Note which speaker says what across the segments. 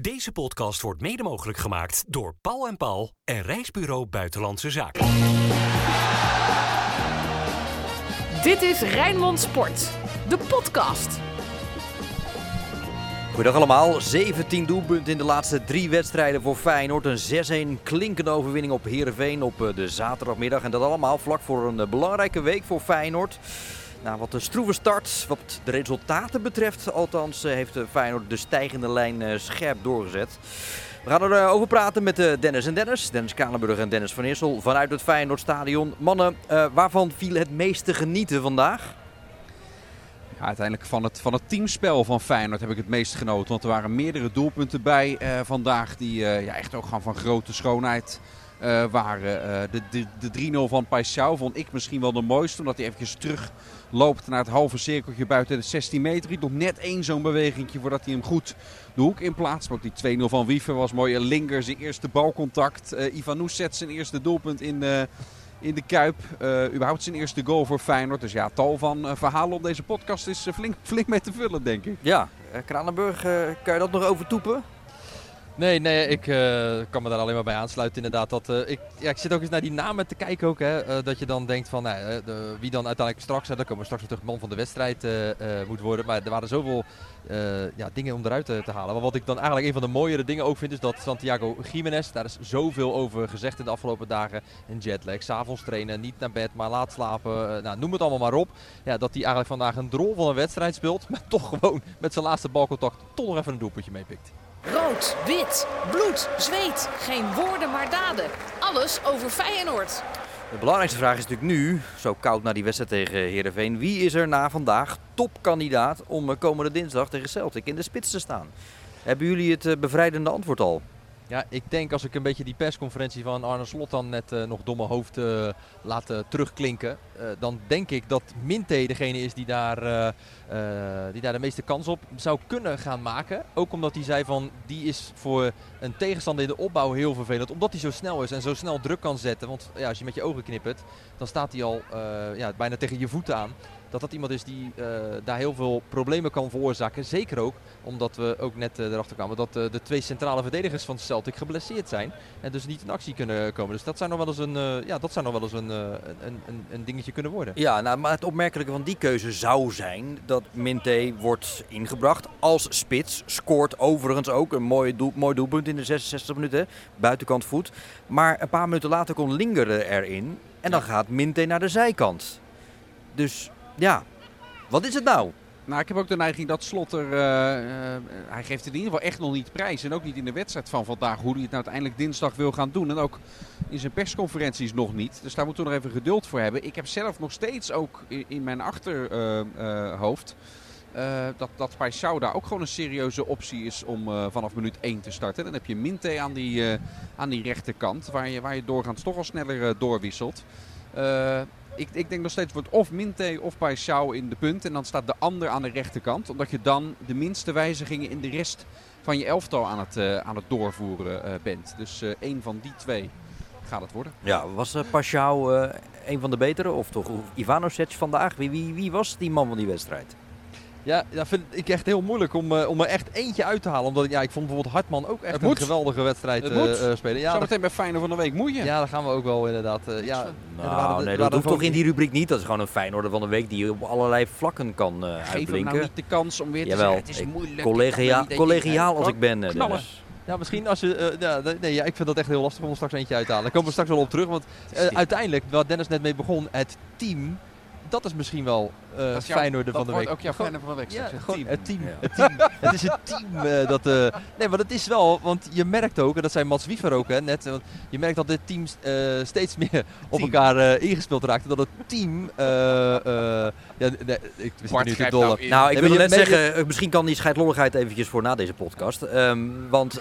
Speaker 1: Deze podcast wordt mede mogelijk gemaakt door Paul en Paul en Reisbureau Buitenlandse Zaken.
Speaker 2: Dit is Rijnmond Sport, de podcast.
Speaker 3: Goedendag allemaal. 17 doelpunten in de laatste drie wedstrijden voor Feyenoord. Een 6-1 klinkende overwinning op Heerenveen op eh, de zaterdagmiddag. En dat allemaal vlak voor een eh, belangrijke week voor Feyenoord. Nou, wat de stroeve start, wat de resultaten betreft, althans, eh, heeft Feyenoord de stijgende lijn scherp doorgezet. We gaan erover praten met Dennis en Dennis. Dennis Kalenburg en Dennis van Eersel vanuit het Feyenoordstadion. Mannen, waarvan viel het meest te genieten vandaag?
Speaker 4: Ja, uiteindelijk van het, van het teamspel van Feyenoord heb ik het meest genoten. Want er waren meerdere doelpunten bij vandaag die ja, echt ook gewoon van grote schoonheid uh, waren. de de, de 3-0 van Paixão vond ik misschien wel de mooiste. Omdat hij eventjes terugloopt naar het halve cirkeltje buiten de 16 meter. Nog net één zo'n bewegingje voordat hij hem goed de hoek in plaats. Maar die 2-0 van Wiever was mooi. Linger zijn eerste balcontact. Ivan zet zijn eerste doelpunt in in de Kuip. Uh, überhaupt zijn eerste goal voor Feyenoord. Dus ja, tal van uh, verhalen op deze podcast is uh, flink, flink mee te vullen, denk ik.
Speaker 3: Ja, Kranenburg, kan je dat nog overtoepen?
Speaker 5: Nee, nee, ik kan me daar alleen maar bij aansluiten inderdaad. Dat, ik, ja, ik zit ook eens naar die namen te kijken ook. Hè, dat je dan denkt van nou, wie dan uiteindelijk straks, hè, daar komen we straks terug, man van de wedstrijd moet worden. Maar er waren zoveel ja, dingen om eruit te, halen. Maar wat ik dan eigenlijk een van de mooiere dingen ook vind, is dat Santiago Jiménez, daar is zoveel over gezegd in de afgelopen dagen. Een jetlag, s'avonds trainen, niet naar bed, maar laat slapen. Nou, noem het allemaal maar op. Ja, dat hij eigenlijk vandaag een drol van een wedstrijd speelt, maar toch gewoon met zijn laatste balcontact toch nog even een doelpuntje meepikt.
Speaker 2: Rood, wit, bloed, zweet. Geen woorden maar daden. Alles over Feyenoord.
Speaker 3: De belangrijkste vraag is natuurlijk nu, zo koud na die wedstrijd tegen Heerenveen. Wie is er na vandaag topkandidaat om komende dinsdag tegen Celtic in de spits te staan? Hebben jullie het eh, bevrijdende antwoord al?
Speaker 5: Ja, ik denk als ik een beetje die persconferentie van Arne Slot dan net uh, nog domme hoofd uh, laat uh, terugklinken. dan denk ik dat Minte degene is die daar, die daar de meeste kans op zou kunnen gaan maken. Ook omdat hij zei van die is voor een tegenstander in de opbouw heel vervelend. Omdat hij zo snel is en zo snel druk kan zetten. Want ja, als je met je ogen knippert, dan staat hij al ja, bijna tegen je voeten aan dat dat iemand is die uh, daar heel veel problemen kan veroorzaken. Zeker ook omdat we ook net uh, erachter kwamen dat uh, de twee centrale verdedigers van Celtic geblesseerd zijn. En dus niet in actie kunnen komen. Dus dat zou nog wel eens een, ja, dat zou nog wel eens een, een, een, een, dingetje kunnen worden.
Speaker 3: Ja, nou, maar het opmerkelijke van die keuze zou zijn dat Minte wordt ingebracht als spits. Scoort overigens ook een mooi, doel, mooi doelpunt in de 66 minuten. Buitenkant voet. Maar een paar minuten later kon Linger erin. En dan gaat Minte naar de zijkant. Dus ja, wat is het nou?
Speaker 4: Nou, ik heb ook de neiging dat Slotter, uh, uh, hij geeft het in ieder geval echt nog niet prijs. En ook niet in de wedstrijd van vandaag, hoe hij het nou uiteindelijk dinsdag wil gaan doen. En ook in zijn persconferenties nog niet. Dus daar moeten we nog even geduld voor hebben. Ik heb zelf nog steeds ook in, in mijn achterhoofd uh, dat, dat Paisao daar ook gewoon een serieuze optie is om vanaf minuut 1 te starten. Dan heb je Minte aan die, aan die rechterkant, waar je, waar je doorgaans toch al sneller doorwisselt ik, ik denk nog steeds wordt of Minte of Paixão in de punt. En dan staat de ander aan de rechterkant. Omdat je dan de minste wijzigingen in de rest van je elftal aan het, uh, aan het doorvoeren uh, bent. Dus uh, één van die twee gaat het worden.
Speaker 3: Ja, was uh, een van de betere? Of toch Ivanovic vandaag? Wie, wie, wie was die man van die wedstrijd?
Speaker 5: Ja, dat vind ik echt heel moeilijk om, uh, om er echt eentje uit te halen. Omdat ja, ik vond bijvoorbeeld Hartman ook echt een geweldige wedstrijd uh, spelen.
Speaker 4: Ja, Zometeen bij Feyenoord van de Week moet je.
Speaker 5: Ja, daar gaan we ook wel inderdaad. Uh, ja,
Speaker 3: nou, nee, dat hoeft toch in die rubriek niet. Dat is gewoon een Feyenoord van de Week die op allerlei vlakken kan uh,
Speaker 4: Geef
Speaker 3: uitblinken.
Speaker 4: Geef nou niet de kans om weer te Jawel, zeggen, het is moeilijk.
Speaker 3: Collegia collegiaal als ik ben,
Speaker 5: Dennis. Ja, misschien als je. Uh, ja, nee, ja, ik vind dat echt heel lastig om er straks eentje uit te halen. Daar komen we straks wel op terug. Want uh, uiteindelijk, waar Dennis net mee begon, het team dat is misschien wel uh, dat Feyenoord van de week.
Speaker 4: ook jouw Feyenoord van de week.
Speaker 5: Ja, gewoon het team. Het, team. het is het team uh, dat... Uh, nee, maar het is wel, want je merkt ook, en dat zei Mats Wiever ook hè, net, want je merkt dat dit team steeds meer op elkaar ingespeeld raakt. Dat het team... ja, nee, ik wist niet te dolle.
Speaker 3: Nou, nou, ik wil net zeggen, misschien kan die scheidlolligheid eventjes voor na deze podcast. Um, want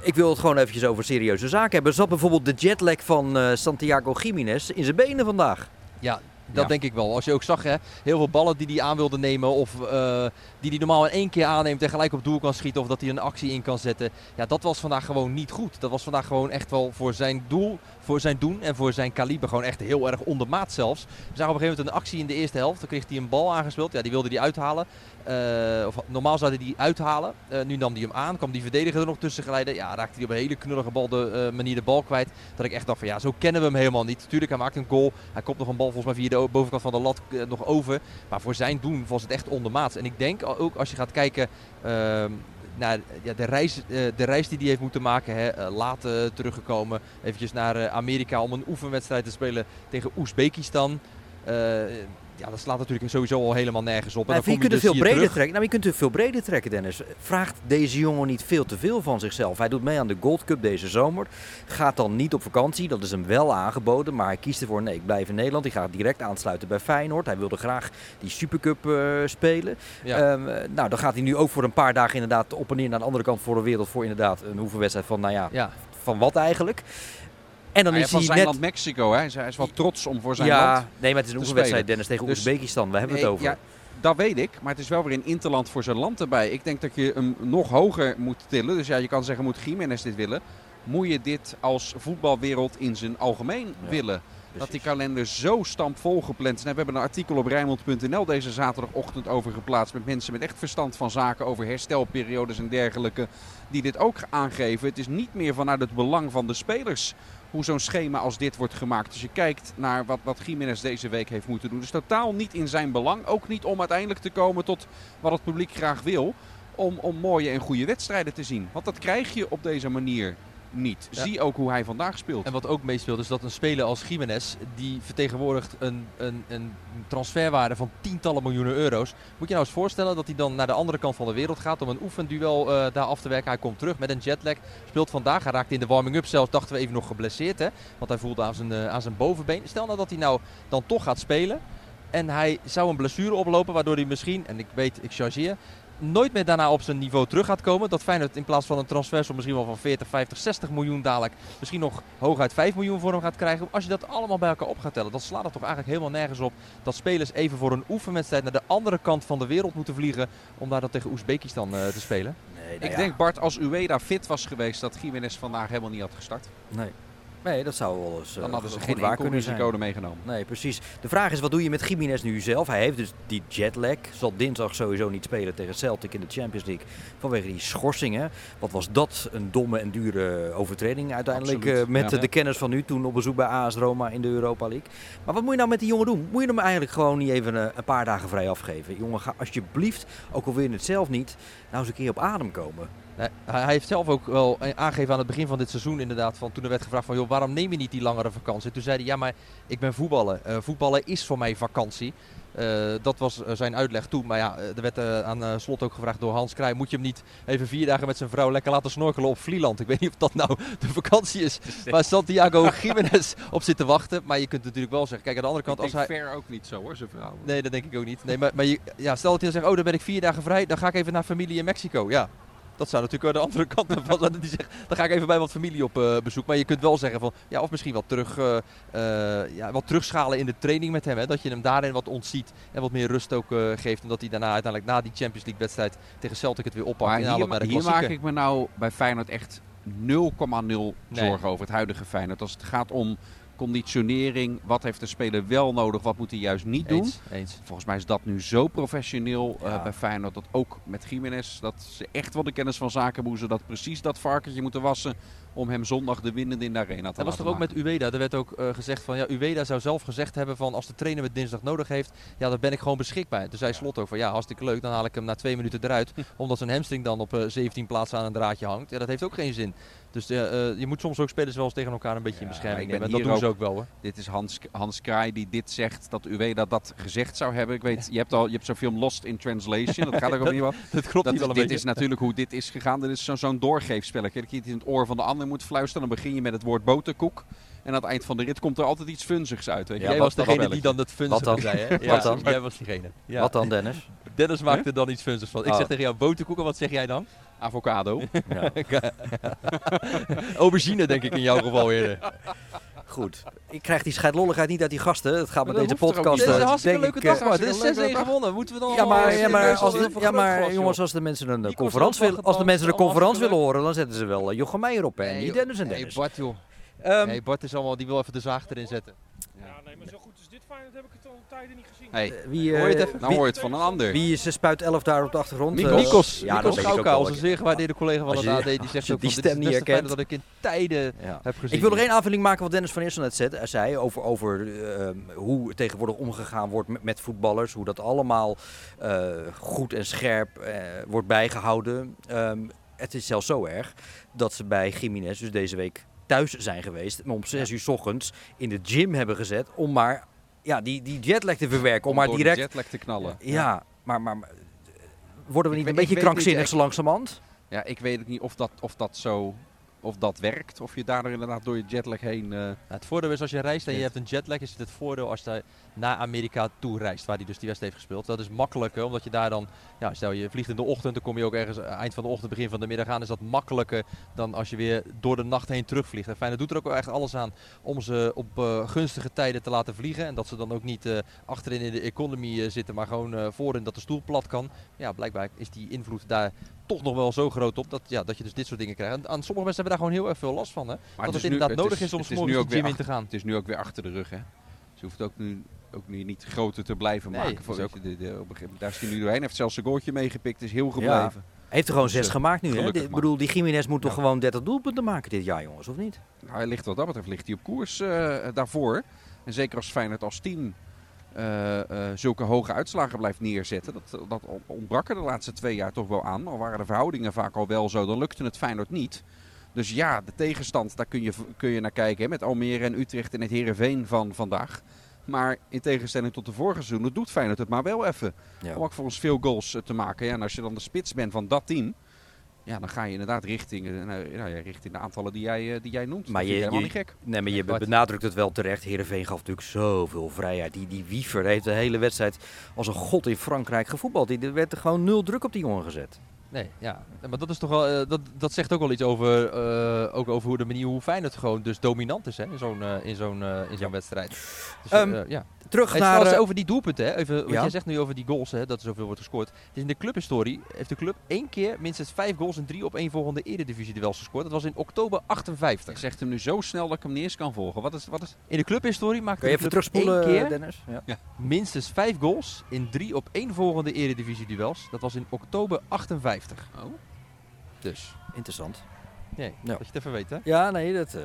Speaker 3: ik wil het gewoon eventjes over serieuze zaken hebben. Zat bijvoorbeeld de jetlag van Santiago Jiménez in zijn benen vandaag?
Speaker 5: Ja, dat denk ik wel. Als je ook zag, hè, heel veel ballen die hij aan wilde nemen. Of uh, die hij normaal in één keer aanneemt en gelijk op doel kan schieten. Of dat hij een actie in kan zetten. Ja, dat was vandaag gewoon niet goed. Dat was vandaag gewoon echt wel voor zijn doel voor zijn doen en voor zijn kaliber gewoon echt heel erg ondermaat zelfs. We zagen op een gegeven moment een actie in de eerste helft. Dan kreeg hij een bal aangespeeld. Ja, die wilde hij uithalen. Uh, of, normaal zou hij die uithalen. Uh, nu nam hij hem aan. Kwam die verdediger er nog tussen geleiden. Ja, raakte hij op een hele knullige bal de, uh, manier de bal kwijt. Dat ik echt dacht van ja, zo kennen we hem helemaal niet. Tuurlijk, hij maakt een goal. Hij komt nog een bal volgens mij via de bovenkant van de lat nog over. Maar voor zijn doen was het echt ondermaats. En ik denk ook als je gaat kijken naar ja, de, reis, de reis die hij heeft moeten maken. Hè, later teruggekomen. Eventjes naar Amerika om een oefenwedstrijd te spelen tegen Oezbekistan ja, dat slaat natuurlijk sowieso al helemaal nergens op.
Speaker 3: Nou, je kunt het veel breder trekken. Nou, je kunt het veel breder trekken, Dennis. Vraagt deze jongen niet veel te veel van zichzelf? Hij doet mee aan de Gold Cup deze zomer. Gaat dan niet op vakantie. Dat is hem wel aangeboden. Maar hij kiest ervoor, nee, ik blijf in Nederland. Ik ga direct aansluiten bij Feyenoord. Hij wilde graag die Supercup uh, spelen. Ja. Um, nou, dan gaat hij nu ook voor een paar dagen inderdaad op en neer naar de andere kant voor de wereld. Voor inderdaad een oefenwedstrijd van, nou ja, ja. van wat eigenlijk.
Speaker 4: En dan is hij van zijn land Mexico, hè? Hij is wel trots om voor zijn
Speaker 3: ja,
Speaker 4: land
Speaker 3: Nee, maar het is een oefenwedstrijd, Dennis, tegen dus, Oezbekistan. We hebben het over. Ja,
Speaker 4: dat weet ik, maar het is wel weer een interland voor zijn land erbij. Ik denk dat je hem nog hoger moet tillen. Dus ja, je kan zeggen, moet Jiménez dit willen? Moet je dit als voetbalwereld in zijn algemeen willen? Dat die kalender zo stampvol gepland is. Nou, we hebben een artikel op Rijnmond.nl deze zaterdagochtend over geplaatst. Met mensen met echt verstand van zaken over herstelperiodes en dergelijke. Die dit ook aangeven. Het is niet meer vanuit het belang van de spelers hoe zo'n schema als dit wordt gemaakt. Als je kijkt naar wat, wat Jiménez deze week heeft moeten doen. Dus totaal niet in zijn belang. Ook niet om uiteindelijk te komen tot wat het publiek graag wil. Om, om mooie en goede wedstrijden te zien. Want dat krijg je op deze manier niet. Zie ook hoe hij vandaag speelt.
Speaker 5: En wat ook meespeelt is dat een speler als Jiménez, die vertegenwoordigt een, een, een transferwaarde van tientallen miljoenen euro's. Moet je nou eens voorstellen dat hij dan naar de andere kant van de wereld gaat om een oefenduel uh, daar af te werken. Hij komt terug met een jetlag, speelt vandaag. Hij raakte in de warming-up zelfs, dachten we even nog geblesseerd. Hè? Want hij voelde aan zijn, uh, aan zijn bovenbeen. Stel nou dat hij nou dan toch gaat spelen. En hij zou een blessure oplopen, waardoor hij misschien, en ik weet, ik chargeer, nooit meer daarna op zijn niveau terug gaat komen. Dat Feyenoord in plaats van een transfer misschien wel van 40, 50, 60 miljoen dadelijk misschien nog hooguit 5 miljoen voor hem gaat krijgen. Als je dat allemaal bij elkaar op gaat tellen, dan slaat het toch eigenlijk helemaal nergens op dat spelers even voor een oefenwedstrijd naar de andere kant van de wereld moeten vliegen om daar dan tegen Oezbekistan uh, te spelen.
Speaker 4: Nee, nou Ik denk Bart, als Ueda fit was geweest, dat Jiménez vandaag helemaal niet had gestart.
Speaker 3: Nee. Nee, dat zou wel eens.
Speaker 4: Dan eh, hadden ze geen waar kunnen risico meegenomen.
Speaker 3: Nee, precies. De vraag is: wat doe je met Jiménez nu zelf? Hij heeft dus die jetlag. Zal dinsdag sowieso niet spelen tegen Celtic in de Champions League. Vanwege die schorsingen. Wat was dat een domme en dure overtreding uiteindelijk. Uh, met de kennis van nu toen op bezoek bij AS Roma in de Europa League. Maar wat moet je nou met die jongen doen? Moet je hem eigenlijk gewoon niet even een, een paar dagen vrij afgeven? Jongen, ga alsjeblieft, ook al wil je het zelf niet, nou eens een keer op adem komen
Speaker 5: hij heeft zelf ook wel aangegeven aan het begin van dit seizoen inderdaad. Van toen er werd gevraagd van joh, waarom neem je niet die langere vakantie? Toen zei hij ja maar ik ben voetballer. Uh, voetballen is voor mij vakantie. Uh, dat was eh, zijn uitleg toen. Maar ja, er werd uh, aan slot ook gevraagd door Hans Krij. Moet je hem niet even vier dagen met zijn vrouw lekker laten snorkelen op Vlieland? Ik weet niet of dat nou de vakantie is waar Santiago Jiménez op zit te wachten. Maar je kunt natuurlijk wel zeggen, kijk aan de andere kant.
Speaker 4: Ik
Speaker 5: als
Speaker 4: hij... ver ook niet zo hoor, zijn vrouw.
Speaker 5: Nee, dat denk ik ook niet. Nee, maar, maar je, ja, stel dat hij dan zegt, oh dan ben ik vier dagen vrij. Dan ga ik even naar familie in Mexico. Ja, dat zou natuurlijk de andere kant van Die zegt, dan ga ik even bij wat familie op uh, bezoek. Maar je kunt wel zeggen van, ja, of misschien wat, terug, uh, uh, ja, wat terugschalen in de training met hem. Hè, dat je hem daarin wat ontziet en wat meer rust ook geeft. En dat hij daarna uiteindelijk na die Champions League wedstrijd tegen Celtic het weer oppakt.
Speaker 4: Maar hier, hier maak ik me nou bij Feyenoord echt 0,0 zorgen over het huidige Feyenoord. Als het gaat om conditionering. Wat heeft de speler wel nodig? Wat moet hij juist niet doen?
Speaker 5: Eens,
Speaker 4: Volgens mij is dat nu zo professioneel uh, bij Feyenoord. Dat ook met Jiménez. Dat ze echt wel de kennis van zaken moeten. Dat precies dat varkentje moeten wassen om hem zondag de winnende in de arena te laten
Speaker 5: Dat was toch ook met Ueda. Er werd ook uh, gezegd van ja, Ueda zou zelf gezegd hebben van als de trainer het dinsdag nodig heeft, ja, dan ben ik gewoon beschikbaar. Toen zei Slot ook van ja, hartstikke leuk, dan haal ik hem na twee minuten eruit. omdat zijn hamstring dan op uh, eh, 17 plaatsen aan een draadje hangt. Ja, dat heeft ook geen zin. Dus uh, je moet soms ook spelers wel eens tegen elkaar een beetje in bescherming nemen. dat doen ze ook wel hoor.
Speaker 4: Dit is Hans, Hans Kraai die dit zegt, dat Ueda dat gezegd zou hebben. Ik weet, je hebt al je hebt zo'n film Lost in Translation. Dat gaat ook niet wel.
Speaker 5: Dat klopt
Speaker 4: dat,
Speaker 5: niet wel
Speaker 4: een Dit is natuurlijk hoe dit is gegaan. Dit is zo'n zo doorgeefspelletje. Dat je het in het oor van de ander moet fluisteren. Dan begin je met het woord boterkoek. En aan het eind van de rit komt er altijd iets funzigs uit. Weet je?
Speaker 5: Ja, Jij was degene die dan het funzig zei, hè? Ja,
Speaker 3: wat dan?
Speaker 5: Jij was diegene.
Speaker 3: Ja. Wat dan, Dennis?
Speaker 5: Dennis maakte dan iets funzigs van. Ik oh. zeg tegen jou boterkoek, en wat zeg jij dan?
Speaker 4: Avocado. Ja.
Speaker 5: Aubergine denk ik in jouw geval eerder.
Speaker 3: Goed. Ik krijg die scheidlolligheid niet uit die gasten. Het gaat met deze podcast.
Speaker 5: Dit is een hartstikke leuke dag, maar. Dit is 6-1 gewonnen. Moeten we dan
Speaker 3: Ja, maar, ja, maar, als de, ja, maar jongens, als de mensen een conferentie willen, als de mensen een conferentie willen horen, dan zetten ze wel Jochem Meijer op en niet Dennis en Dennis.
Speaker 5: Bart, joh.
Speaker 3: Ehm,
Speaker 5: Nee, Bart is allemaal, die wil even de zaag erin zetten.
Speaker 6: Ja, nee, maar zo goed als dit Feyenoord heb ik het al tijden niet gezien.
Speaker 4: Hey,
Speaker 3: wie,
Speaker 5: hoor je het
Speaker 3: eh,
Speaker 5: even?
Speaker 4: nou hoor je het van een ander.
Speaker 3: wie is de spuit 11 daar op de achtergrond?
Speaker 4: Nikos.
Speaker 3: Eh,
Speaker 5: Nikos,
Speaker 3: ja, dat
Speaker 5: Nikos Gauka, onze zeer gewaardeerde collega van het
Speaker 3: je-
Speaker 5: AD, die zegt ook
Speaker 3: die
Speaker 5: van,
Speaker 3: stem
Speaker 5: dit is
Speaker 3: niet
Speaker 5: het beste
Speaker 3: herkent.
Speaker 5: Dat ik in tijden
Speaker 3: Ja.
Speaker 5: heb gezien.
Speaker 3: Ik wil nog één aanvulling maken wat Dennis van Eersel net zei over, over eh, hoe tegenwoordig omgegaan wordt met, met voetballers. Hoe dat allemaal eh, goed en scherp eh, wordt bijgehouden. Ehm, het is zelfs zo erg dat ze bij Jiménez dus deze week thuis zijn geweest. Maar om 6 uur 's ochtends in de gym hebben gezet om maar ja, die, die jetlag te verwerken. Om, maar
Speaker 4: de
Speaker 3: direct...
Speaker 4: jetlag te knallen.
Speaker 3: Ja, maar, maar maar, worden we niet
Speaker 4: Ik
Speaker 3: een
Speaker 4: weet-
Speaker 3: beetje krankzinnig zo langzamerhand?
Speaker 4: Ja, ik weet het niet of dat, of dat zo of dat werkt. Of je daardoor inderdaad door je jetlag heen. eh,
Speaker 5: Nou, het voordeel is als je reist en je hebt een jetlag, is het het voordeel als je naar Amerika toe reist, waar hij dus die wedstrijd heeft gespeeld. Dat is makkelijker, omdat je daar dan, ja, stel je vliegt in de ochtend, dan kom je ook ergens eind van de ochtend, begin van de middag aan, is dat makkelijker dan als je weer door de nacht heen terugvliegt. En Feyenoord doet er ook echt alles aan om ze op eh, gunstige tijden te laten vliegen. En dat ze dan ook niet eh, achterin in de economy zitten, maar gewoon voorin dat de stoel plat kan. Ja, blijkbaar is die invloed daar toch nog wel zo groot op dat, ja, dat je dus dit soort dingen krijgt. En aan sommige mensen hebben daar gewoon heel erg veel last van. Hè?
Speaker 4: Maar
Speaker 5: dat het,
Speaker 4: is nu-
Speaker 5: inderdaad nodig
Speaker 4: is-
Speaker 5: is om
Speaker 4: het
Speaker 5: s'morgens de gym
Speaker 4: weer
Speaker 5: in te gaan.
Speaker 4: Het is nu ook weer achter de rug, hè? Ze hoeft ook nu ook nu niet groter te blijven
Speaker 5: Nee,
Speaker 4: maken. Voor, de, de, op een gegeven moment- daar is hij nu doorheen. Hij heeft zelfs een goaltje meegepikt. Is heel gebleven.
Speaker 3: Hij heeft er gewoon zes gemaakt nu. Hè? Ik bedoel, die Jiménez moet toch
Speaker 4: Ja.
Speaker 3: gewoon 30 doelpunten maken dit jaar, jongens, of niet?
Speaker 4: Nou, hij ligt wat dat betreft ligt hij op koers eh, daarvoor. En zeker als Feyenoord als team zulke hoge uitslagen blijft neerzetten. Dat, dat ontbrak er de laatste twee jaar toch wel aan. Al waren de verhoudingen vaak al wel zo. Dan lukte het Feyenoord niet. Dus ja, de tegenstand, daar kun je, kun je naar kijken. Hè, met Almere en Utrecht en het Heerenveen van vandaag. Maar in tegenstelling tot de vorige seizoenen doet Feyenoord het maar wel even.
Speaker 3: Ja.
Speaker 4: Om ook voor ons veel goals eh, te maken. Ja, en als je dan de spits bent van dat team. Ja, dan ga je inderdaad richting, eh, nou, nou ja, richting de aantallen die jij, eh, die jij noemt.
Speaker 3: Maar je-
Speaker 4: helemaal
Speaker 3: je-
Speaker 4: niet gek.
Speaker 3: Nee, maar je
Speaker 5: Bart.
Speaker 3: benadrukt het wel terecht. Heerenveen gaf natuurlijk zoveel vrijheid. Die, die Wiever heeft de hele wedstrijd als een god in Frankrijk gevoetbald. Die- Er werd er gewoon nul druk op die jongen gezet.
Speaker 5: Nee, ja. Maar dat is toch wel, eh, dat, dat zegt ook wel iets over, eh, ook over hoe de manier hoe Feyenoord gewoon dus dominant is hè, in zo'n eh, in zo'n in zo'n wedstrijd. Dus, eh, ja.
Speaker 3: Terug
Speaker 5: Hey,
Speaker 3: naar...
Speaker 5: over die doelpunten, hè, even, wat
Speaker 3: Ja.
Speaker 5: jij zegt nu over die goals, hè, dat er zoveel wordt gescoord. Het is in de clubhistorie heeft de club één keer minstens vijf goals en drie op één volgende eredivisie duels gescoord. Dat was in oktober
Speaker 4: Je
Speaker 5: 58.
Speaker 4: zegt hem nu zo snel dat ik hem niet eens kan volgen. Wat is, wat is...
Speaker 5: In de clubhistorie maakte
Speaker 3: je
Speaker 5: de
Speaker 3: even
Speaker 5: club
Speaker 3: terugspoelen,
Speaker 5: één keer
Speaker 3: Dennis? Ja.
Speaker 5: minstens vijf goals in drie op één volgende eredivisie duels. Dat was in oktober 58.
Speaker 4: Oh.
Speaker 5: Dus,
Speaker 3: Interessant.
Speaker 5: nee,
Speaker 3: Ja.
Speaker 5: dat je het even weet hè.
Speaker 3: Ja, nee, dat eh,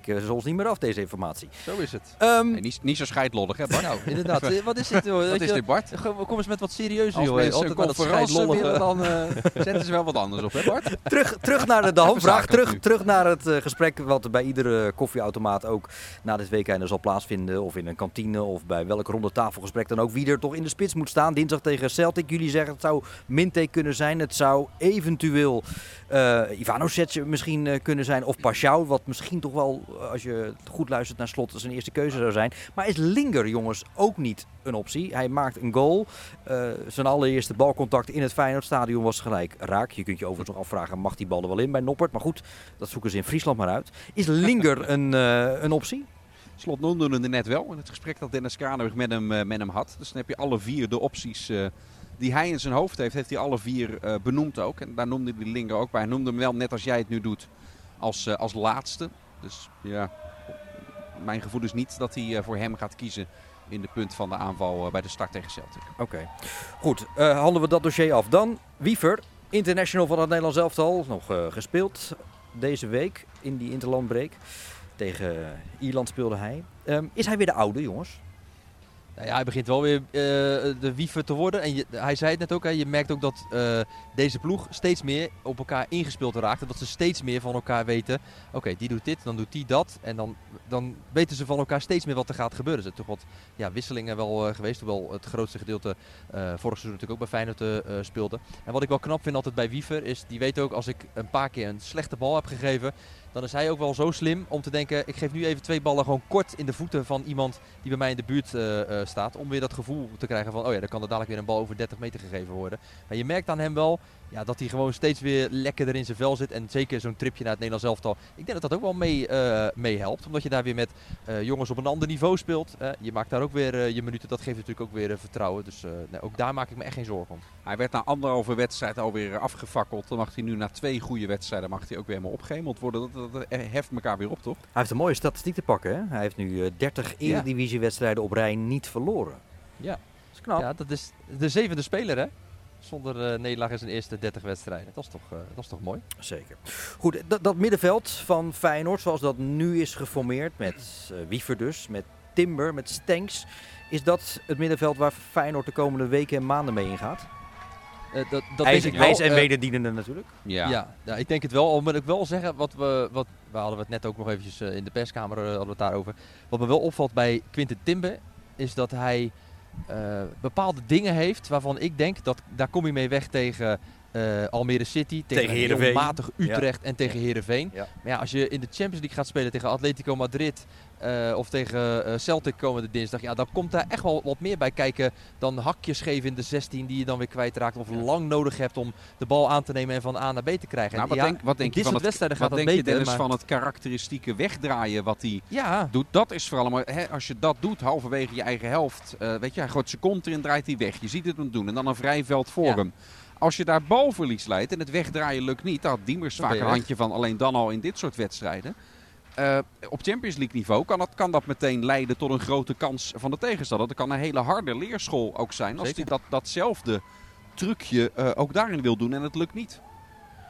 Speaker 3: pikken ze ons niet meer af, deze informatie.
Speaker 5: Zo is het.
Speaker 3: Ehm,
Speaker 4: niet, niet zo scheidlollig, hè Bart?
Speaker 5: Nou, inderdaad. Eh, Wat is dit joh?
Speaker 4: Wat is dit Bart?
Speaker 5: Kom eens met wat serieuzer
Speaker 4: Als
Speaker 5: joh.
Speaker 4: mensen
Speaker 5: Altijd dat scheidlollige.
Speaker 4: willen, dan eh zetten ze wel wat anders op, hè Bart?
Speaker 3: terug, terug naar de, de Terug,
Speaker 4: nu.
Speaker 3: terug naar het eh, gesprek wat er bij iedere koffieautomaat ook na dit weekend zal plaatsvinden. Of in een kantine of bij welk ronde tafelgesprek dan ook. Wie er toch in de spits moet staan. Dinsdag tegen Celtic. Jullie zeggen het zou Minte kunnen zijn. Het zou eventueel eh Ivanovic misschien eh, kunnen zijn. Of Pashao. Wat misschien toch wel, eh, als je goed luistert naar slot, zijn eerste keuze zou zijn. Maar is Linger, jongens, ook niet een optie? Hij maakt een goal. Zijn allereerste balcontact in het Feyenoordstadion was gelijk raak. Je kunt je overigens nog afvragen, mag die bal er wel in bij Noppert? Maar goed, dat zoeken ze in Friesland maar uit. Is Linger een, een optie?
Speaker 4: Slot noemde het net wel in het gesprek dat Dennis Kranenburg met hem, met hem had. Dus dan heb je alle vier de opties die hij in zijn hoofd heeft, heeft hij alle vier eh, benoemd ook. En daar noemde hij Linger ook bij. Hij noemde hem wel, net als jij het nu doet, als, eh, als laatste. Dus ja, mijn gevoel is niet dat hij eh, voor hem gaat kiezen in de punt van de aanval bij de start tegen Celtic.
Speaker 3: Oké, goed. handelen we dat dossier af. Dan Wiever, international van het Nederlands elftal. Nog gespeeld deze week in die interlandbreek. Tegen Ierland speelde hij. Ehm, is hij weer de oude, jongens?
Speaker 5: Nou ja, hij begint wel weer eh, de wiever te worden. En hij zei het net ook, hè, je merkt ook dat eh, deze ploeg steeds meer op elkaar ingespeeld raakt. En dat ze steeds meer van elkaar weten. Oké, die doet dit, dan doet die dat. En dan, dan weten ze van elkaar steeds meer wat er gaat gebeuren. Er zijn toch wat ja, wisselingen wel eh, geweest. Hoewel het grootste gedeelte vorig seizoen natuurlijk ook bij Feyenoord speelde. En wat ik wel knap vind altijd bij Wiever is, die weet ook als ik een paar keer een slechte bal heb gegeven. Dan is hij ook wel zo slim om te denken, ik geef nu even twee ballen gewoon kort in de voeten van iemand die bij mij in de buurt eh, staat. Om weer dat gevoel te krijgen van, oh ja, dan kan er dadelijk weer een bal over 30 meter gegeven worden. Maar je merkt aan hem wel ja, dat hij gewoon steeds weer lekkerder in zijn vel zit. En zeker zo'n tripje naar het Nederlands elftal. Ik denk dat dat ook wel mee, eh, mee helpt. Omdat je daar weer met eh, jongens op een ander niveau speelt. Eh, je maakt daar ook weer je minuten. Dat geeft natuurlijk ook weer vertrouwen. Dus nee, ook daar maak ik me echt geen zorgen om.
Speaker 4: Hij werd na anderhalve wedstrijd alweer afgefakkeld. Dan mag hij nu na twee goede wedstrijden mag hij ook weer helemaal opgehemeld worden. Dat, dat, heft elkaar weer op, toch?
Speaker 3: Hij heeft een mooie statistiek te pakken. Hè? Hij heeft nu 30 Eredivisie-wedstrijden op rij niet verloren.
Speaker 5: Ja. Dat is knap. Ja, dat is de zevende speler, hè? Zonder uh, nederlaag in zijn eerste 30 wedstrijden. Dat is toch, uh, dat is toch mooi?
Speaker 3: Zeker. Goed, dat, dat, middenveld van Feyenoord, zoals dat nu is geformeerd, met uh, Wiever dus, met Timber, met Stenks. Is dat het middenveld waar Feyenoord de komende weken en maanden mee ingaat?
Speaker 5: Uh, dat, dat
Speaker 3: ik wel. en wederdienende natuurlijk.
Speaker 5: Ja. ja. Ja, ik denk het wel. Al moet ik wel zeggen, wat we, wat, we hadden het net ook nog eventjes in de perskamer hadden we het daarover. Wat me wel opvalt bij Quinten Timber, is dat hij uh, bepaalde dingen heeft waarvan ik denk dat daar kom je mee weg tegen uh, Almere City, tegen, tegen matig Utrecht en tegen Herenveen. Maar ja, als je in de Champions League gaat spelen tegen Atletico Madrid uh, of tegen uh, Celtic komende dinsdag, ja, dan komt daar echt wel wat meer bij kijken dan hakjes geven in de 16 die je dan weer kwijtraakt of lang nodig hebt om de bal aan te nemen en van A naar B te krijgen.
Speaker 4: Nou, wat,
Speaker 5: ja,
Speaker 4: denk, wat denk je van het, wedstrijden gaat wat dat denk beter, je Dennis, maar... van het karakteristieke wegdraaien wat hij ja. doet? Dat is vooral, maar hè, als je dat doet halverwege je eigen helft, uh, weet je, hij gooit zijn kont erin, draait hij weg. Je ziet het hem doen en dan een vrij veld voor hem. Als je daar balverlies leidt en het wegdraaien lukt niet, daar had Diemers vaak een handje van, alleen dan al in dit soort wedstrijden. Uh, op Champions League niveau kan dat, kan dat meteen leiden tot een grote kans van de tegenstander. Dat kan een hele harde leerschool ook zijn als hij dat, datzelfde trucje uh, ook daarin wil doen en het lukt niet.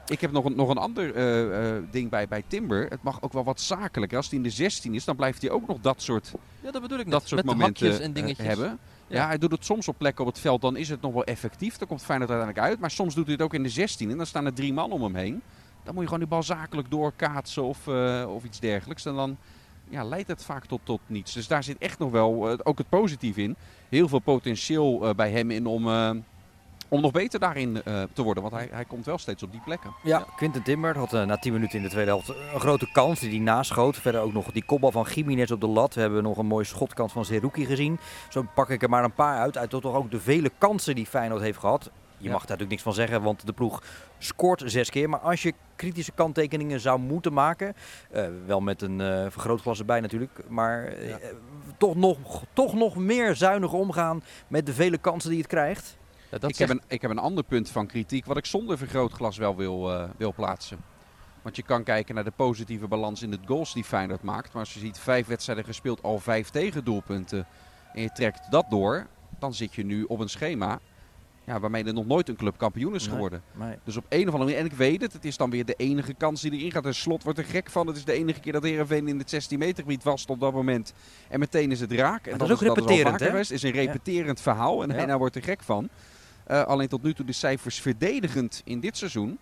Speaker 4: Ik heb nog een, nog een ander uh, ding bij, bij Timber. Het mag ook wel wat zakelijker. Als hij in de 16 is, dan blijft hij ook nog dat soort,
Speaker 5: ja, dat bedoel ik
Speaker 4: dat soort
Speaker 5: Met
Speaker 4: momenten
Speaker 5: en dingetjes.
Speaker 4: hebben. Ja. hij doet het soms op plekken op het veld, dan is het nog wel effectief. Dan komt Feyenoord uiteindelijk uit. Maar soms doet hij het ook in de 16 en dan staan er drie man om hem heen. Dan moet je gewoon die bal zakelijk doorkaatsen of, uh, of iets dergelijks. En dan ja, leidt het vaak tot, tot niets. Dus daar zit echt nog wel uh, ook het positief in. Heel veel potentieel uh, bij hem in om, om nog beter daarin te worden. Want hij, hij komt wel steeds op die plekken.
Speaker 3: Ja, Quinten Timber had na 10 minuten in de tweede helft een grote kans die hij naschoot. Verder ook nog die kopbal van Jiménez op de lat. We hebben nog een mooie schotkant van Zerouki gezien. Zo pak ik er maar een paar uit. Uit tot toch ook de vele kansen die Feyenoord heeft gehad. Je mag daar natuurlijk niks van zeggen, want de ploeg scoort zes keer. Maar als je kritische kanttekeningen zou moeten maken, uh, wel met een uh, vergrootglas erbij natuurlijk, maar uh, toch, nog, toch nog meer zuinig omgaan met de vele kansen die het krijgt.
Speaker 4: Ja, dat ik, zegt... heb een, ik heb een ander punt van kritiek wat ik zonder vergrootglas wel wil, wil plaatsen. Want je kan kijken naar de positieve balans in de goals die Feyenoord maakt. Maar als je ziet vijf wedstrijden gespeeld, al vijf tegendoelpunten en je trekt dat door, dan zit je nu op een schema ja, waarmee er nog nooit een club kampioen is geworden. Dus op een of andere manier, en ik weet het, het is dan weer de enige kans die erin gaat. De slot wordt er gek van. Het is de enige keer dat Heerenveen in het 16 meter gebied was op dat moment. En meteen is het raak. En
Speaker 3: dat, is ook repeterend, hè?
Speaker 4: Het is een repeterend verhaal en ja. hij wordt er gek van. Uh, alleen tot nu toe de cijfers verdedigend in dit seizoen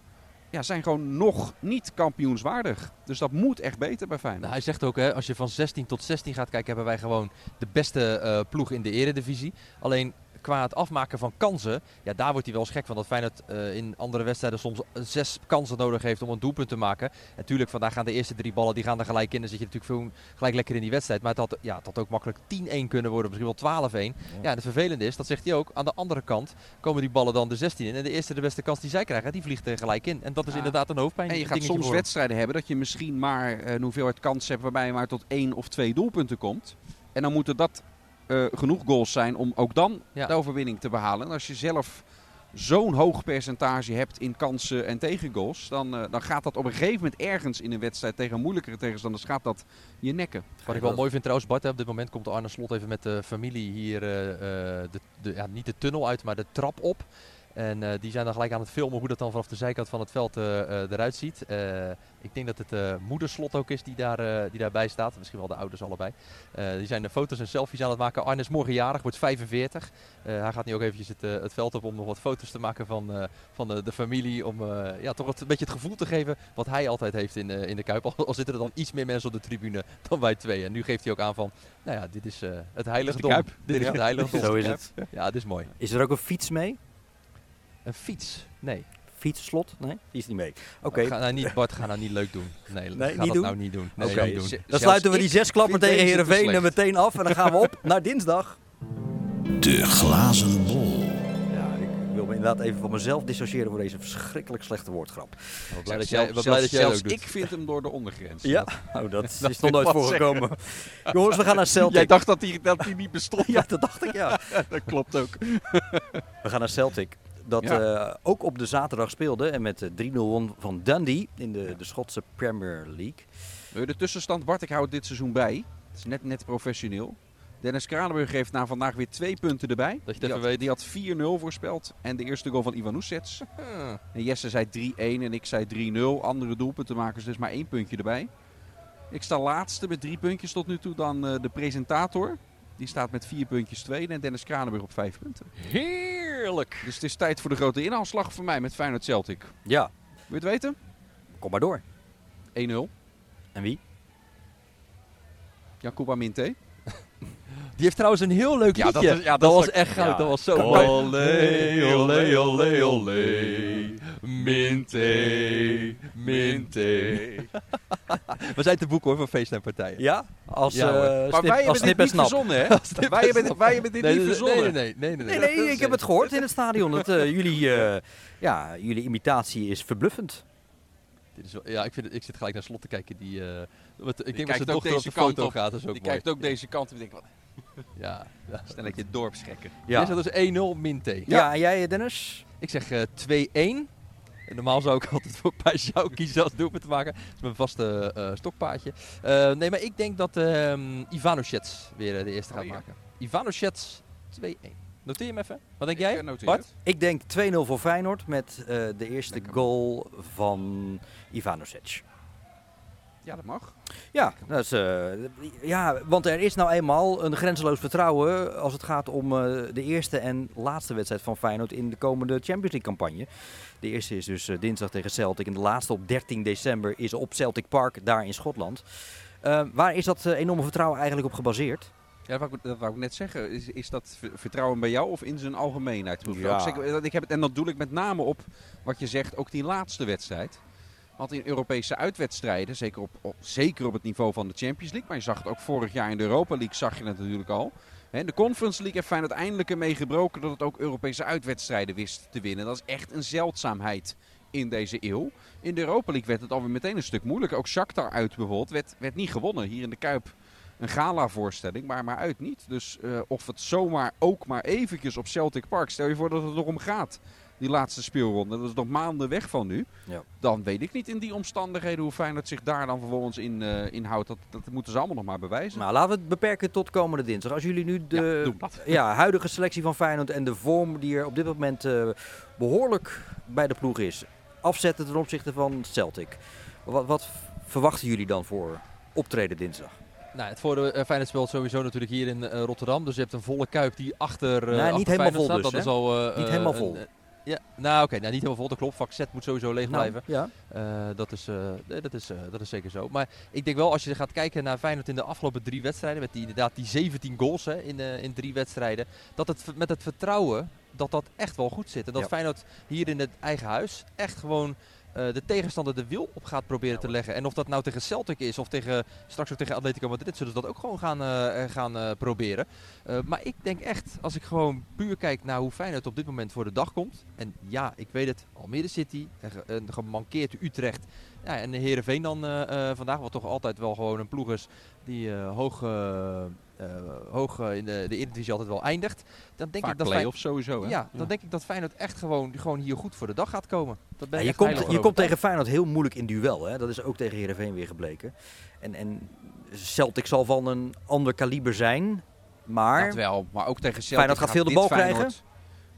Speaker 4: ja, zijn gewoon nog niet kampioenswaardig. Dus dat moet echt beter bij Feyenoord.
Speaker 5: Nou, hij zegt ook, hè, als je van 16 tot 16 gaat kijken, hebben wij gewoon de beste uh, ploeg in de eredivisie. Alleen qua het afmaken van kansen, ja, daar wordt hij wel eens gek van. Dat Feyenoord uh, in andere wedstrijden soms zes kansen nodig heeft om een doelpunt te maken. Natuurlijk, vandaag gaan de eerste drie ballen die gaan er gelijk in. Dan zit je natuurlijk veel, gelijk lekker in die wedstrijd. Maar het had, ja, het had ook makkelijk 10-1 kunnen worden, misschien wel 12-1. Ja. ja, het vervelende is, dat zegt hij ook, aan de andere kant komen die ballen dan de 16 in. En de eerste, de beste kans die zij krijgen, die vliegt er gelijk in. En dat is ja. inderdaad een hoofdpijn.
Speaker 4: En je gaat soms wedstrijden hebben dat je misschien maar uh, een hoeveelheid kans hebt waarbij je maar tot één of twee doelpunten komt. En dan moeten dat uh, genoeg goals zijn om ook dan ja. de overwinning te behalen. En als je zelf zo'n hoog percentage hebt in kansen en tegengoals, dan, uh, dan gaat dat op een gegeven moment ergens in een wedstrijd tegen moeilijkere tegenstanders gaat dat je nekken.
Speaker 5: Wat ik wel mooi vind trouwens, Bart, op dit moment komt Arne Slot even met de familie hier, uh, de, de, ja, niet de tunnel uit, maar de trap op. En uh, die zijn dan gelijk aan het filmen hoe dat dan vanaf de zijkant van het veld uh, uh, eruit ziet. ik denk dat het moederslot ook is die, daar, die daarbij staat. Misschien wel de ouders allebei. die zijn de foto's en selfies aan het maken. Arne is morgen jarig, wordt 45. hij gaat nu ook eventjes het, het, veld op om nog wat foto's te maken van, van de, de, familie. Om ja, toch het, een beetje het gevoel te geven wat hij altijd heeft in, in de Kuip. Al, al, zitten er dan iets meer mensen op de tribune dan wij twee. En nu geeft hij ook aan van, nou ja, dit is het heiligdom. Dit is het heiligdom.
Speaker 3: Zo is het.
Speaker 5: Ja, dit is mooi.
Speaker 3: Is er ook een fiets mee?
Speaker 5: Een fiets? Nee.
Speaker 3: Fietsslot? Nee, die is niet mee. Oké.
Speaker 5: Okay. Nou, niet, Bart, ga nou niet leuk doen. Nee, nee ga niet dat doen? nou niet doen. Nee,
Speaker 3: okay. doen. Dan sluiten we die zes klappen tegen Heerenveen meteen af en dan gaan we op naar dinsdag.
Speaker 7: De glazen bol.
Speaker 3: Ja, ik wil me inderdaad even van mezelf dissociëren voor deze verschrikkelijk slechte woordgrap.
Speaker 5: Wat blij dat jij, wat blij dat jij
Speaker 4: zelfs ik vind hem door de ondergrens.
Speaker 3: Ja,
Speaker 4: Dat-
Speaker 3: oh, dat,
Speaker 4: dat
Speaker 3: is nog nooit voorgekomen. Jongens, we gaan naar Celtic.
Speaker 4: Jij dacht dat hij, dat hij niet bestond.
Speaker 3: Ja, dat dacht ik, ja.
Speaker 4: dat klopt ook.
Speaker 3: We gaan naar Celtic. Dat
Speaker 4: Ja.
Speaker 3: eh, ook op de zaterdag speelde en met eh, 3-0 won van Dundee in de, de Schotse Premier League.
Speaker 4: Wil je De tussenstand, Bart, ik hou het dit seizoen bij. Het is net, net professioneel. Dennis Kranenburg heeft na vandaag weer twee punten erbij.
Speaker 5: Dat je
Speaker 4: die, had,
Speaker 5: weet.
Speaker 4: die had 4-0 voorspeld. En de eerste goal van Ivan Oesets. En Jesse zei 3-1 en ik zei 3-0. Andere doelpuntenmakers, dus maar één puntje erbij. Ik sta laatste met drie puntjes tot nu toe dan eh, de presentator. Die staat met vier puntjes tweede en Dennis Kranenburg op vijf punten.
Speaker 5: Heerlijk.
Speaker 4: Dus het is tijd voor de grote inhaalslag voor mij met Feyenoord Celtic. Wil
Speaker 3: Ja,
Speaker 4: je het weten? 1-0.
Speaker 3: kom maar door.
Speaker 4: 1-0.
Speaker 3: En wie?
Speaker 4: Jacoba Minte.
Speaker 5: Die heeft trouwens een heel leuk
Speaker 4: Ja,
Speaker 5: liedje.
Speaker 4: dat is- ja, dat
Speaker 5: dat was echt goud.
Speaker 3: ja.
Speaker 5: Dat was zo mooi.
Speaker 4: Olé, olé, olé,
Speaker 5: olé. Minte, minte. We zijn te boeken hoor voor feesten en partijen.
Speaker 3: Ja, als,
Speaker 5: Ja,
Speaker 3: eh,
Speaker 4: Maar
Speaker 3: snip,
Speaker 4: wij
Speaker 3: als
Speaker 4: hebben
Speaker 3: snip
Speaker 4: dit niet
Speaker 3: snap.
Speaker 4: verzonnen, hè? Wij hebben,
Speaker 5: nog-
Speaker 4: wij hebben dit
Speaker 5: Nee,
Speaker 4: niet
Speaker 5: nee,
Speaker 4: verzonnen.
Speaker 5: Nee, nee, nee. nee,
Speaker 3: Nee, nee, ik heb het gehoord in het stadion. Dat, eh, jullie, eh, ja, jullie imitatie is verbluffend.
Speaker 5: Dit is wel- ja, ik, vind het, ik zit gelijk naar slot te kijken. Die, eh, wat, ik denk dat zijn
Speaker 4: ook
Speaker 5: dochter op
Speaker 4: deze
Speaker 5: de foto
Speaker 4: kant op.
Speaker 5: gaat. Dat is ook
Speaker 4: Die
Speaker 5: mooi.
Speaker 4: kijkt ook deze kant en denkt, wat
Speaker 5: Ja, ja.
Speaker 4: stelletje dorpsgekken.
Speaker 3: Ja,
Speaker 5: Jij zegt dus 1-0 min T.
Speaker 3: ja. en jij Dennis?
Speaker 5: Ik zeg eh 2-1. En Normaal zou ik altijd voor Pajau kiezen als doelpunt te maken. Dat is mijn vaste eh, stokpaardje. Eh, nee, maar ik denk dat ehm Ivanoshets weer eh, de eerste
Speaker 4: Oh,
Speaker 5: gaat
Speaker 4: ja.
Speaker 5: maken. Ivanoshets 2-1. Noteer je hem even. Wat denk
Speaker 4: Ik,
Speaker 5: jij?
Speaker 4: eh,
Speaker 5: Bart?
Speaker 4: het.
Speaker 3: Ik denk 2-0 voor Feyenoord met eh, de eerste
Speaker 4: Lekker.
Speaker 3: goal van Ivanovic.
Speaker 4: Ja, dat mag.
Speaker 3: Ja, dat is, eh, ja, want er is nou eenmaal een grenzeloos vertrouwen als het gaat om eh, de eerste en laatste wedstrijd van Feyenoord in de komende Champions League campagne. De eerste is dus eh, dinsdag tegen Celtic en de laatste op 13 december is op Celtic Park, daar in Schotland. Waar is dat enorme vertrouwen eigenlijk op gebaseerd?
Speaker 4: Ja, dat wou, ik, dat wou ik net zeggen. Is, is dat ver- vertrouwen bij jou of in zijn algemeenheid?
Speaker 3: Ja.
Speaker 4: Ik heb het, en dat doe ik met name op wat je zegt, ook die laatste wedstrijd. Want in Europese uitwedstrijden, zeker op, zeker op het niveau van de Champions League, maar je zag het ook vorig jaar in de Europa League, zag je het natuurlijk al. De Conference League heeft Feyenoord eindelijk ermee gebroken dat het ook Europese uitwedstrijden wist te winnen. Dat is echt een zeldzaamheid in deze eeuw. In de Europa League werd het alweer meteen een stuk moeilijker. Ook Shakhtar uit bijvoorbeeld werd, werd niet gewonnen. Hier in de Kuip een gala-voorstelling, maar, maar uit niet. Dus eh, of het zomaar ook maar eventjes op Celtic Park, stel je voor dat het erom gaat, die laatste speelronde, dat is nog maanden weg van nu.
Speaker 3: Ja.
Speaker 4: Dan weet ik niet in die omstandigheden hoe Feyenoord zich daar dan vervolgens in eh inhoudt. Dat, dat moeten ze allemaal nog maar bewijzen.
Speaker 3: Nou, laten we het beperken tot komende dinsdag. Als jullie nu de ja, huidige selectie van Feyenoord en de vorm die er op dit moment eh, behoorlijk bij de ploeg is, afzetten ten opzichte van Celtic. Wat, wat verwachten jullie dan voor optreden dinsdag?
Speaker 5: Nou, het voordeel uh, Feyenoord speelt sowieso natuurlijk hier in uh, Rotterdam. Dus je hebt een volle kuip die achter, uh,
Speaker 3: nee, niet helemaal
Speaker 5: Feyenoord
Speaker 3: vol
Speaker 5: staat.
Speaker 3: dus,
Speaker 5: dat is al, uh,
Speaker 3: Niet helemaal vol.
Speaker 5: Een, ja, nou oké, okay, nou, niet helemaal vol, dat klopt. Vak Z moet sowieso leeg
Speaker 3: nou,
Speaker 5: blijven.
Speaker 3: Ja.
Speaker 5: Uh, dat, is, nee, dat, is, uh, dat is zeker zo. Maar ik denk wel, als je gaat kijken naar Feyenoord in de afgelopen drie wedstrijden, met die, inderdaad die 17 goals hè, in, in drie wedstrijden, dat het met het vertrouwen dat dat echt wel goed zit. En dat
Speaker 3: Ja.
Speaker 5: Feyenoord hier in het eigen huis echt gewoon de tegenstander de wil op gaat proberen te leggen. En of dat nou tegen Celtic is of tegen, straks ook tegen Atletico Madrid, zullen ze dat ook gewoon gaan, uh, gaan uh, proberen. maar ik denk echt, als ik gewoon puur kijk naar hoe Feyenoord op dit moment voor de dag komt. En ja, ik weet het, Almere City, en, ge, en gemankeerd Utrecht. Ja, en de Heerenveen dan vandaag, wat toch altijd wel gewoon een ploeg is die hoog, hoog in de, de Eredivisie altijd wel eindigt. Dan denk
Speaker 4: Vaak
Speaker 5: ik dat
Speaker 4: play-off sowieso. Hè?
Speaker 5: Ja, dan ja. denk ik dat Feyenoord echt gewoon, gewoon hier goed voor de dag gaat komen. Dat ben
Speaker 3: ja, je komt, je komt tegen Feyenoord heel moeilijk in duel. Hè? Dat is ook tegen Heerenveen weer gebleken. En, en Celtic zal van een ander kaliber zijn. Maar
Speaker 4: dat wel, maar ook tegen Celtic
Speaker 3: Feyenoord gaat veel de bal
Speaker 4: Feyenoord,
Speaker 3: krijgen.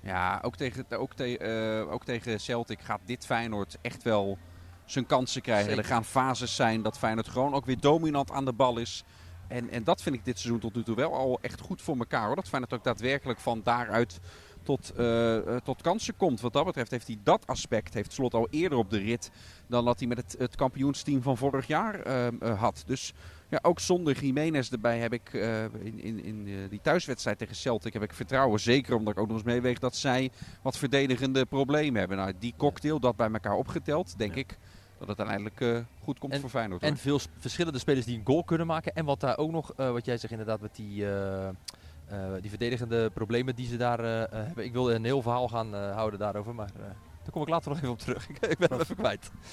Speaker 4: Ja, ook tegen, ook, te, uh, ook tegen Celtic gaat dit Feyenoord echt wel zijn kansen krijgen.
Speaker 5: Zeker.
Speaker 4: Er gaan fases zijn dat Feyenoord gewoon ook weer dominant aan de bal is. En, en dat vind ik dit seizoen tot nu toe wel al echt goed voor elkaar. Hoor. Dat Feyenoord ook daadwerkelijk van daaruit tot, uh, uh, tot kansen komt. Wat dat betreft heeft hij dat aspect, heeft Slot al eerder op de rit... dan dat hij met het, het kampioensteam van vorig jaar uh, had. Dus ja, ook zonder Jiménez erbij heb ik in, in, in die thuiswedstrijd tegen Celtic heb ik vertrouwen. Zeker omdat ik ook nog eens meeweeg dat zij wat verdedigende problemen hebben. Nou, die cocktail, dat bij elkaar opgeteld, denk ja. ik dat het uiteindelijk uh, goed komt
Speaker 5: en,
Speaker 4: voor Feyenoord.
Speaker 5: En veel verschillende spelers die een goal kunnen maken. En wat daar ook nog, uh, wat jij zegt inderdaad met die, uh, eh, die verdedigende problemen die ze daar eh, eh, hebben. Ik wilde een heel verhaal gaan eh, houden daarover, maar eh, daar kom ik later nog even op terug. ik, ik ben hem even kwijt.
Speaker 3: Oh,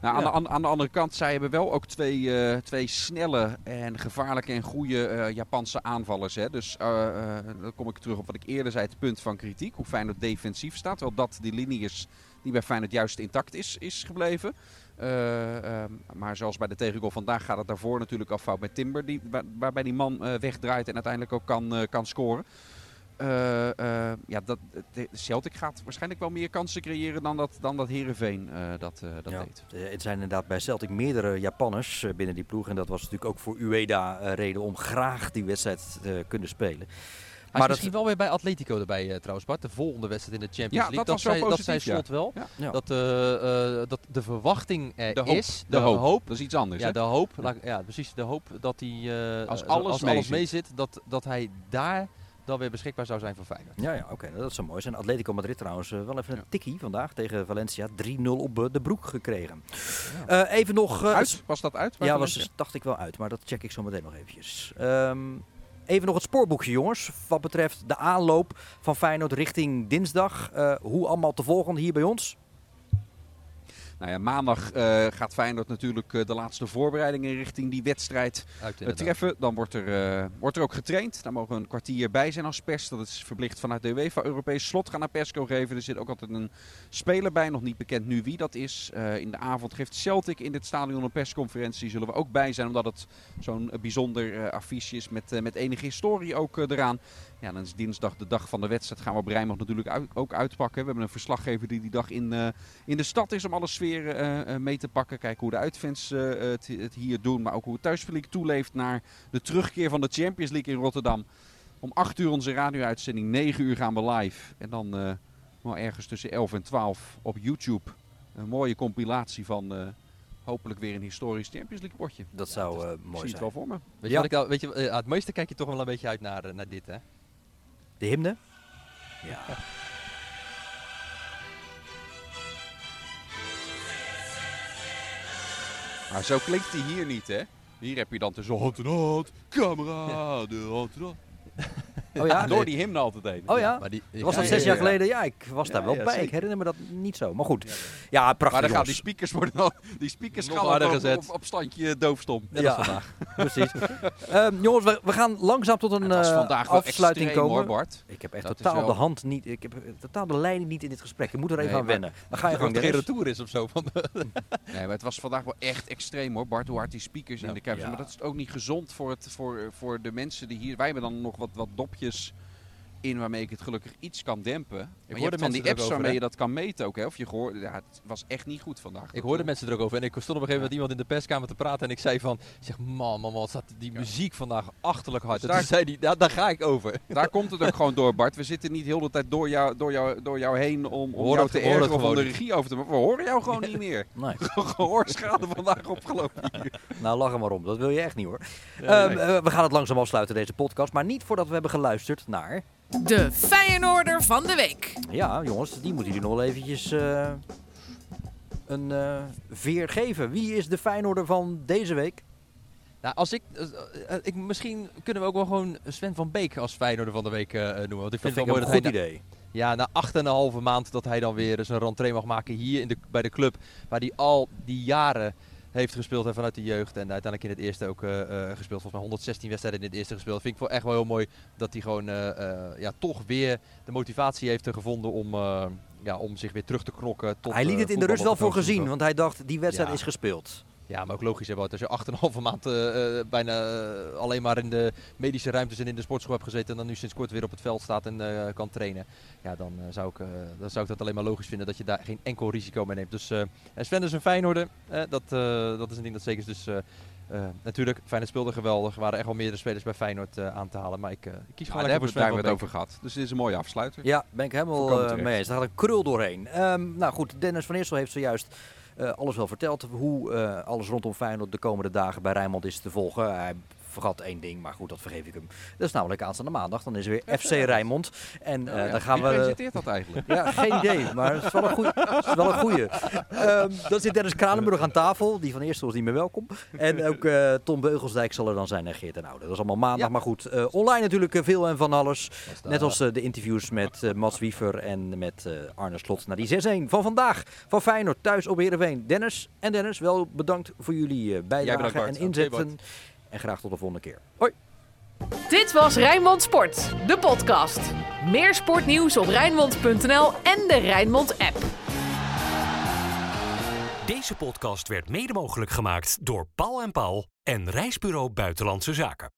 Speaker 4: Nou, aan,
Speaker 3: Ja.
Speaker 4: de, aan, de andere kant, zij hebben wel ook twee, eh, twee snelle en gevaarlijke en goede eh, Japanse aanvallers. Hè. Dus eh, eh, dan kom ik terug op wat ik eerder zei, het punt van kritiek. Hoe Feyenoord defensief staat. Wel dat die linie is die bij Feyenoord juist intact is, is gebleven. Eh, ehm, maar zoals bij de tegengoal vandaag gaat het daarvoor natuurlijk al fout met Timber. Die, waar- waarbij die man eh, wegdraait en uiteindelijk ook kan, eh, kan scoren. Ja, dat, de Celtic gaat waarschijnlijk wel meer kansen creëren dan dat, dan dat Heerenveen dat, dat
Speaker 3: ja.
Speaker 4: deed.
Speaker 3: Het zijn inderdaad bij Celtic meerdere Japanners binnen die ploeg. En dat was natuurlijk ook voor Ueda reden om graag die wedstrijd te kunnen spelen.
Speaker 5: Hij
Speaker 3: Maar
Speaker 5: is
Speaker 3: dat-
Speaker 5: misschien wel weer bij Atletico erbij eh, trouwens, Bart. De volgende wedstrijd in de Champions
Speaker 4: Ja,
Speaker 5: League.
Speaker 4: dat
Speaker 5: zei, dat
Speaker 4: ja.
Speaker 5: Slot wel. Dat, eh, eh, dat de verwachting er
Speaker 4: De hoop.
Speaker 5: is.
Speaker 4: De, hoop. Dat is iets anders.
Speaker 5: Ja,
Speaker 4: hè?
Speaker 5: de hoop. Ja, precies. De hoop dat hij, eh,
Speaker 4: Als alles
Speaker 5: als
Speaker 4: mee
Speaker 5: alles
Speaker 4: zit.
Speaker 5: mee zit, dat, dat hij daar dan weer beschikbaar zou zijn voor Feyenoord.
Speaker 3: Ja, ja oké, dat zou mooi zijn. Atletico Madrid trouwens wel even een
Speaker 4: Ja.
Speaker 3: tikkie vandaag tegen Valencia. 3-0 op de broek gekregen. Eh, even nog...
Speaker 4: uit? Was dat uit?
Speaker 3: Ja, was, dacht ik wel uit, maar dat check ik zo meteen nog eventjes. Ehm, even nog het spoorboekje, jongens. Wat betreft de aanloop van Feyenoord richting dinsdag. Eh, hoe allemaal te volgen hier bij ons?
Speaker 4: Nou ja, maandag eh, gaat Feyenoord natuurlijk eh, de laatste voorbereidingen richting die wedstrijd
Speaker 5: inderdaad.
Speaker 4: treffen. Dan wordt er, wordt er ook getraind. Daar mogen we een kwartier bij zijn als pers. Dat is verplicht vanuit de UEFA. Europees slot gaan naar persco geven. Er zit ook altijd een speler bij. Nog niet bekend nu wie dat is. In de avond geeft Celtic in dit stadion een persconferentie. Zullen we ook bij zijn. Omdat het zo'n bijzonder affiche is met, met enige historie ook eraan. Ja, dan is dinsdag de dag van de wedstrijd. Gaan we op Rijnmond natuurlijk ook uitpakken. We hebben een verslaggever die die dag in, in de stad is om alle sfeer eh, eh, mee te pakken. Kijken hoe de uitfans eh, het, het hier doen. Maar ook hoe het thuispubliek toeleeft naar de terugkeer van de Champions League in Rotterdam. Om 8 uur onze radio-uitzending. 9 uur gaan we live. En dan eh, wel ergens tussen 11 en 12 op YouTube. Een mooie compilatie van eh, hopelijk weer een historisch Champions League potje.
Speaker 3: Dat zou eh, mooi
Speaker 4: het
Speaker 3: zijn.
Speaker 4: wel voor me.
Speaker 5: Weet je wat ik nou, weet je, het meeste kijk je toch wel een beetje uit naar, naar dit, hè?
Speaker 3: De hymne? Ja.
Speaker 4: Maar zo klinkt hij hier niet, hè? Hier heb je dan tussen hand en hand, camera, de hand en hand.
Speaker 3: Oh ja?
Speaker 4: Door die hymne altijd heen.
Speaker 3: Oh ja?
Speaker 5: Maar die,
Speaker 3: Was dat
Speaker 5: ja,
Speaker 3: zes
Speaker 5: ja,
Speaker 3: jaar
Speaker 5: ja.
Speaker 3: geleden? Ja, ik was daar
Speaker 5: Ja,
Speaker 3: wel
Speaker 5: ja,
Speaker 3: bij. Ik herinner me dat niet zo. Maar goed. Ja, prachtig
Speaker 4: Maar dan gaan die speakers worden al, die speakers
Speaker 5: Nog
Speaker 4: gaan
Speaker 5: harder
Speaker 4: op,
Speaker 5: gezet.
Speaker 4: op, op standje doofstom.
Speaker 5: Net
Speaker 3: Ja.
Speaker 5: vandaag.
Speaker 3: Precies. Ehm, jongens, we, we gaan langzaam tot een eh,
Speaker 4: wel
Speaker 3: afsluiting
Speaker 4: extreem,
Speaker 3: komen.
Speaker 4: hoor, Bart.
Speaker 3: Ik heb echt
Speaker 4: Dat
Speaker 3: totaal
Speaker 4: wel-
Speaker 3: de hand niet. Ik heb totaal de leiding niet in dit gesprek. Je moet er even
Speaker 4: Nee,
Speaker 3: aan wennen. Dan ga je gewoon
Speaker 5: geen retour is of zo. Van
Speaker 4: Nee, maar het was vandaag wel echt extreem hoor, Bart, hoe hard die speakers in de.
Speaker 3: Ja.
Speaker 4: Maar dat is ook niet gezond voor, het, voor, voor de mensen die hier... Wij hebben dan nog wat, wat dopjes eventjes in waarmee ik het gelukkig iets kan dempen. Maar je
Speaker 5: hoorde
Speaker 4: van die apps waarmee je dat kan meten ook. Hè? Of je gehoord, ja, het was echt niet goed vandaag.
Speaker 5: Ik hoorde mensen er ook over en ik stond op een gegeven moment iemand in de perskamer te praten en ik zei van, ik zeg man, man, wat staat die muziek vandaag achterlijk hard.
Speaker 4: Dus daar-
Speaker 5: zei daar ga ik over.
Speaker 4: Daar komt het ook gewoon door, Bart. We zitten niet heel de tijd door jou, door jou, door jou heen om, om jou te
Speaker 5: horen
Speaker 4: ergeren of om de regie over te maken. We horen jou gewoon niet meer.
Speaker 3: Nee.
Speaker 4: Gehoorschade vandaag opgelopen hier.
Speaker 3: Nou, lach er maar om. Dat wil je echt niet hoor. Ehm, eh, we gaan het langzaam afsluiten, deze podcast. Maar niet voordat we hebben geluisterd naar...
Speaker 2: De Feyenoorder van de week.
Speaker 3: Ja, jongens, die moeten jullie nog wel eventjes eh, een eh, veer geven. Wie is de Feyenoorder van deze week?
Speaker 5: Nou, als ik, eh, ik, misschien kunnen we ook wel gewoon Sven van Beek als Feyenoorder van de week noemen. Want ik
Speaker 3: Dat
Speaker 5: vind
Speaker 3: vind
Speaker 5: het
Speaker 3: ik
Speaker 5: wel
Speaker 3: een
Speaker 5: mooi
Speaker 3: goed
Speaker 5: dat hij
Speaker 3: idee.
Speaker 5: Ja, na acht en een halve maand dat hij dan weer zijn rentree mag maken hier in de, bij de club. Waar hij al die jaren heeft gespeeld en vanuit de jeugd. En uiteindelijk in het eerste ook eh, eh, gespeeld. Volgens mij 116 wedstrijden in het eerste gespeeld. Vind ik wel echt wel heel mooi dat hij gewoon eh, ja, toch weer de motivatie heeft gevonden om, ja, om zich weer terug te knokken. Tot,
Speaker 3: hij liet het in de rust wel voor gezien, want hij dacht, die wedstrijd
Speaker 5: Ja.
Speaker 3: is gespeeld.
Speaker 5: Ja, maar ook logisch hè, Wout. Als je 8,5 maand eh, eh, bijna eh, alleen maar in de medische ruimtes en in de sportschool hebt gezeten en dan nu sinds kort weer op het veld staat en eh, kan trainen. Ja, dan, eh, zou ik, eh, dan zou ik dat alleen maar logisch vinden dat je daar geen enkel risico mee neemt. Dus eh, en Sven is een Feyenoorder. dat, eh, dat is een ding dat zeker is. Dus eh, eh, natuurlijk, Feyenoord speelde geweldig. Er waren echt wel meerdere spelers bij Feyenoord eh, aan te halen. Maar ik, eh, ik kies
Speaker 4: Ja,
Speaker 5: gewoon
Speaker 4: daar
Speaker 5: lekker
Speaker 4: hebben
Speaker 5: voor
Speaker 4: we het, daar hebben we het over gehad. Dus dit is een mooie afsluiter.
Speaker 3: Ja, ben ik helemaal eh, mee eens. Daar gaat een krul doorheen. Ehm, nou goed, Dennis van Eersel heeft zojuist alles wel verteld. Hoe eh, alles rondom Feyenoord de komende dagen bij Rijnmond is te volgen. Hij vergat één ding, maar goed, dat vergeef ik hem. Dat is namelijk aanstaande maandag. Dan is er weer FC Rijnmond. En eh,
Speaker 4: Oh ja,
Speaker 3: dan gaan
Speaker 4: Wie
Speaker 3: we...
Speaker 4: presenteert dat eigenlijk?
Speaker 3: Ja, geen idee, maar het is wel een goeie. Het is wel een goeie. Ehm, dan zit Dennis Kranenburg aan tafel. Die van eerst was niet meer welkom. En ook eh, Tom Beugelsdijk zal er dan zijn en Geert en Oude. Dat is allemaal maandag,
Speaker 4: Ja.
Speaker 3: maar goed. eh, online natuurlijk eh, veel en van alles. Net als eh, de interviews met eh, Mats Wiever en met eh, Arne Slot. Naar die 6-1 van vandaag van Feyenoord thuis op Heerenveen. Dennis en Dennis, wel bedankt voor jullie eh, bijdrage en inzetten. En graag tot de volgende keer. Hoi!
Speaker 2: Dit was Rijnmond Sport, de podcast. Meer sportnieuws op Rijnmond.nl en de Rijnmond app.
Speaker 1: Deze podcast werd mede mogelijk gemaakt door Paul en Paul en Reisbureau Buitenlandse Zaken.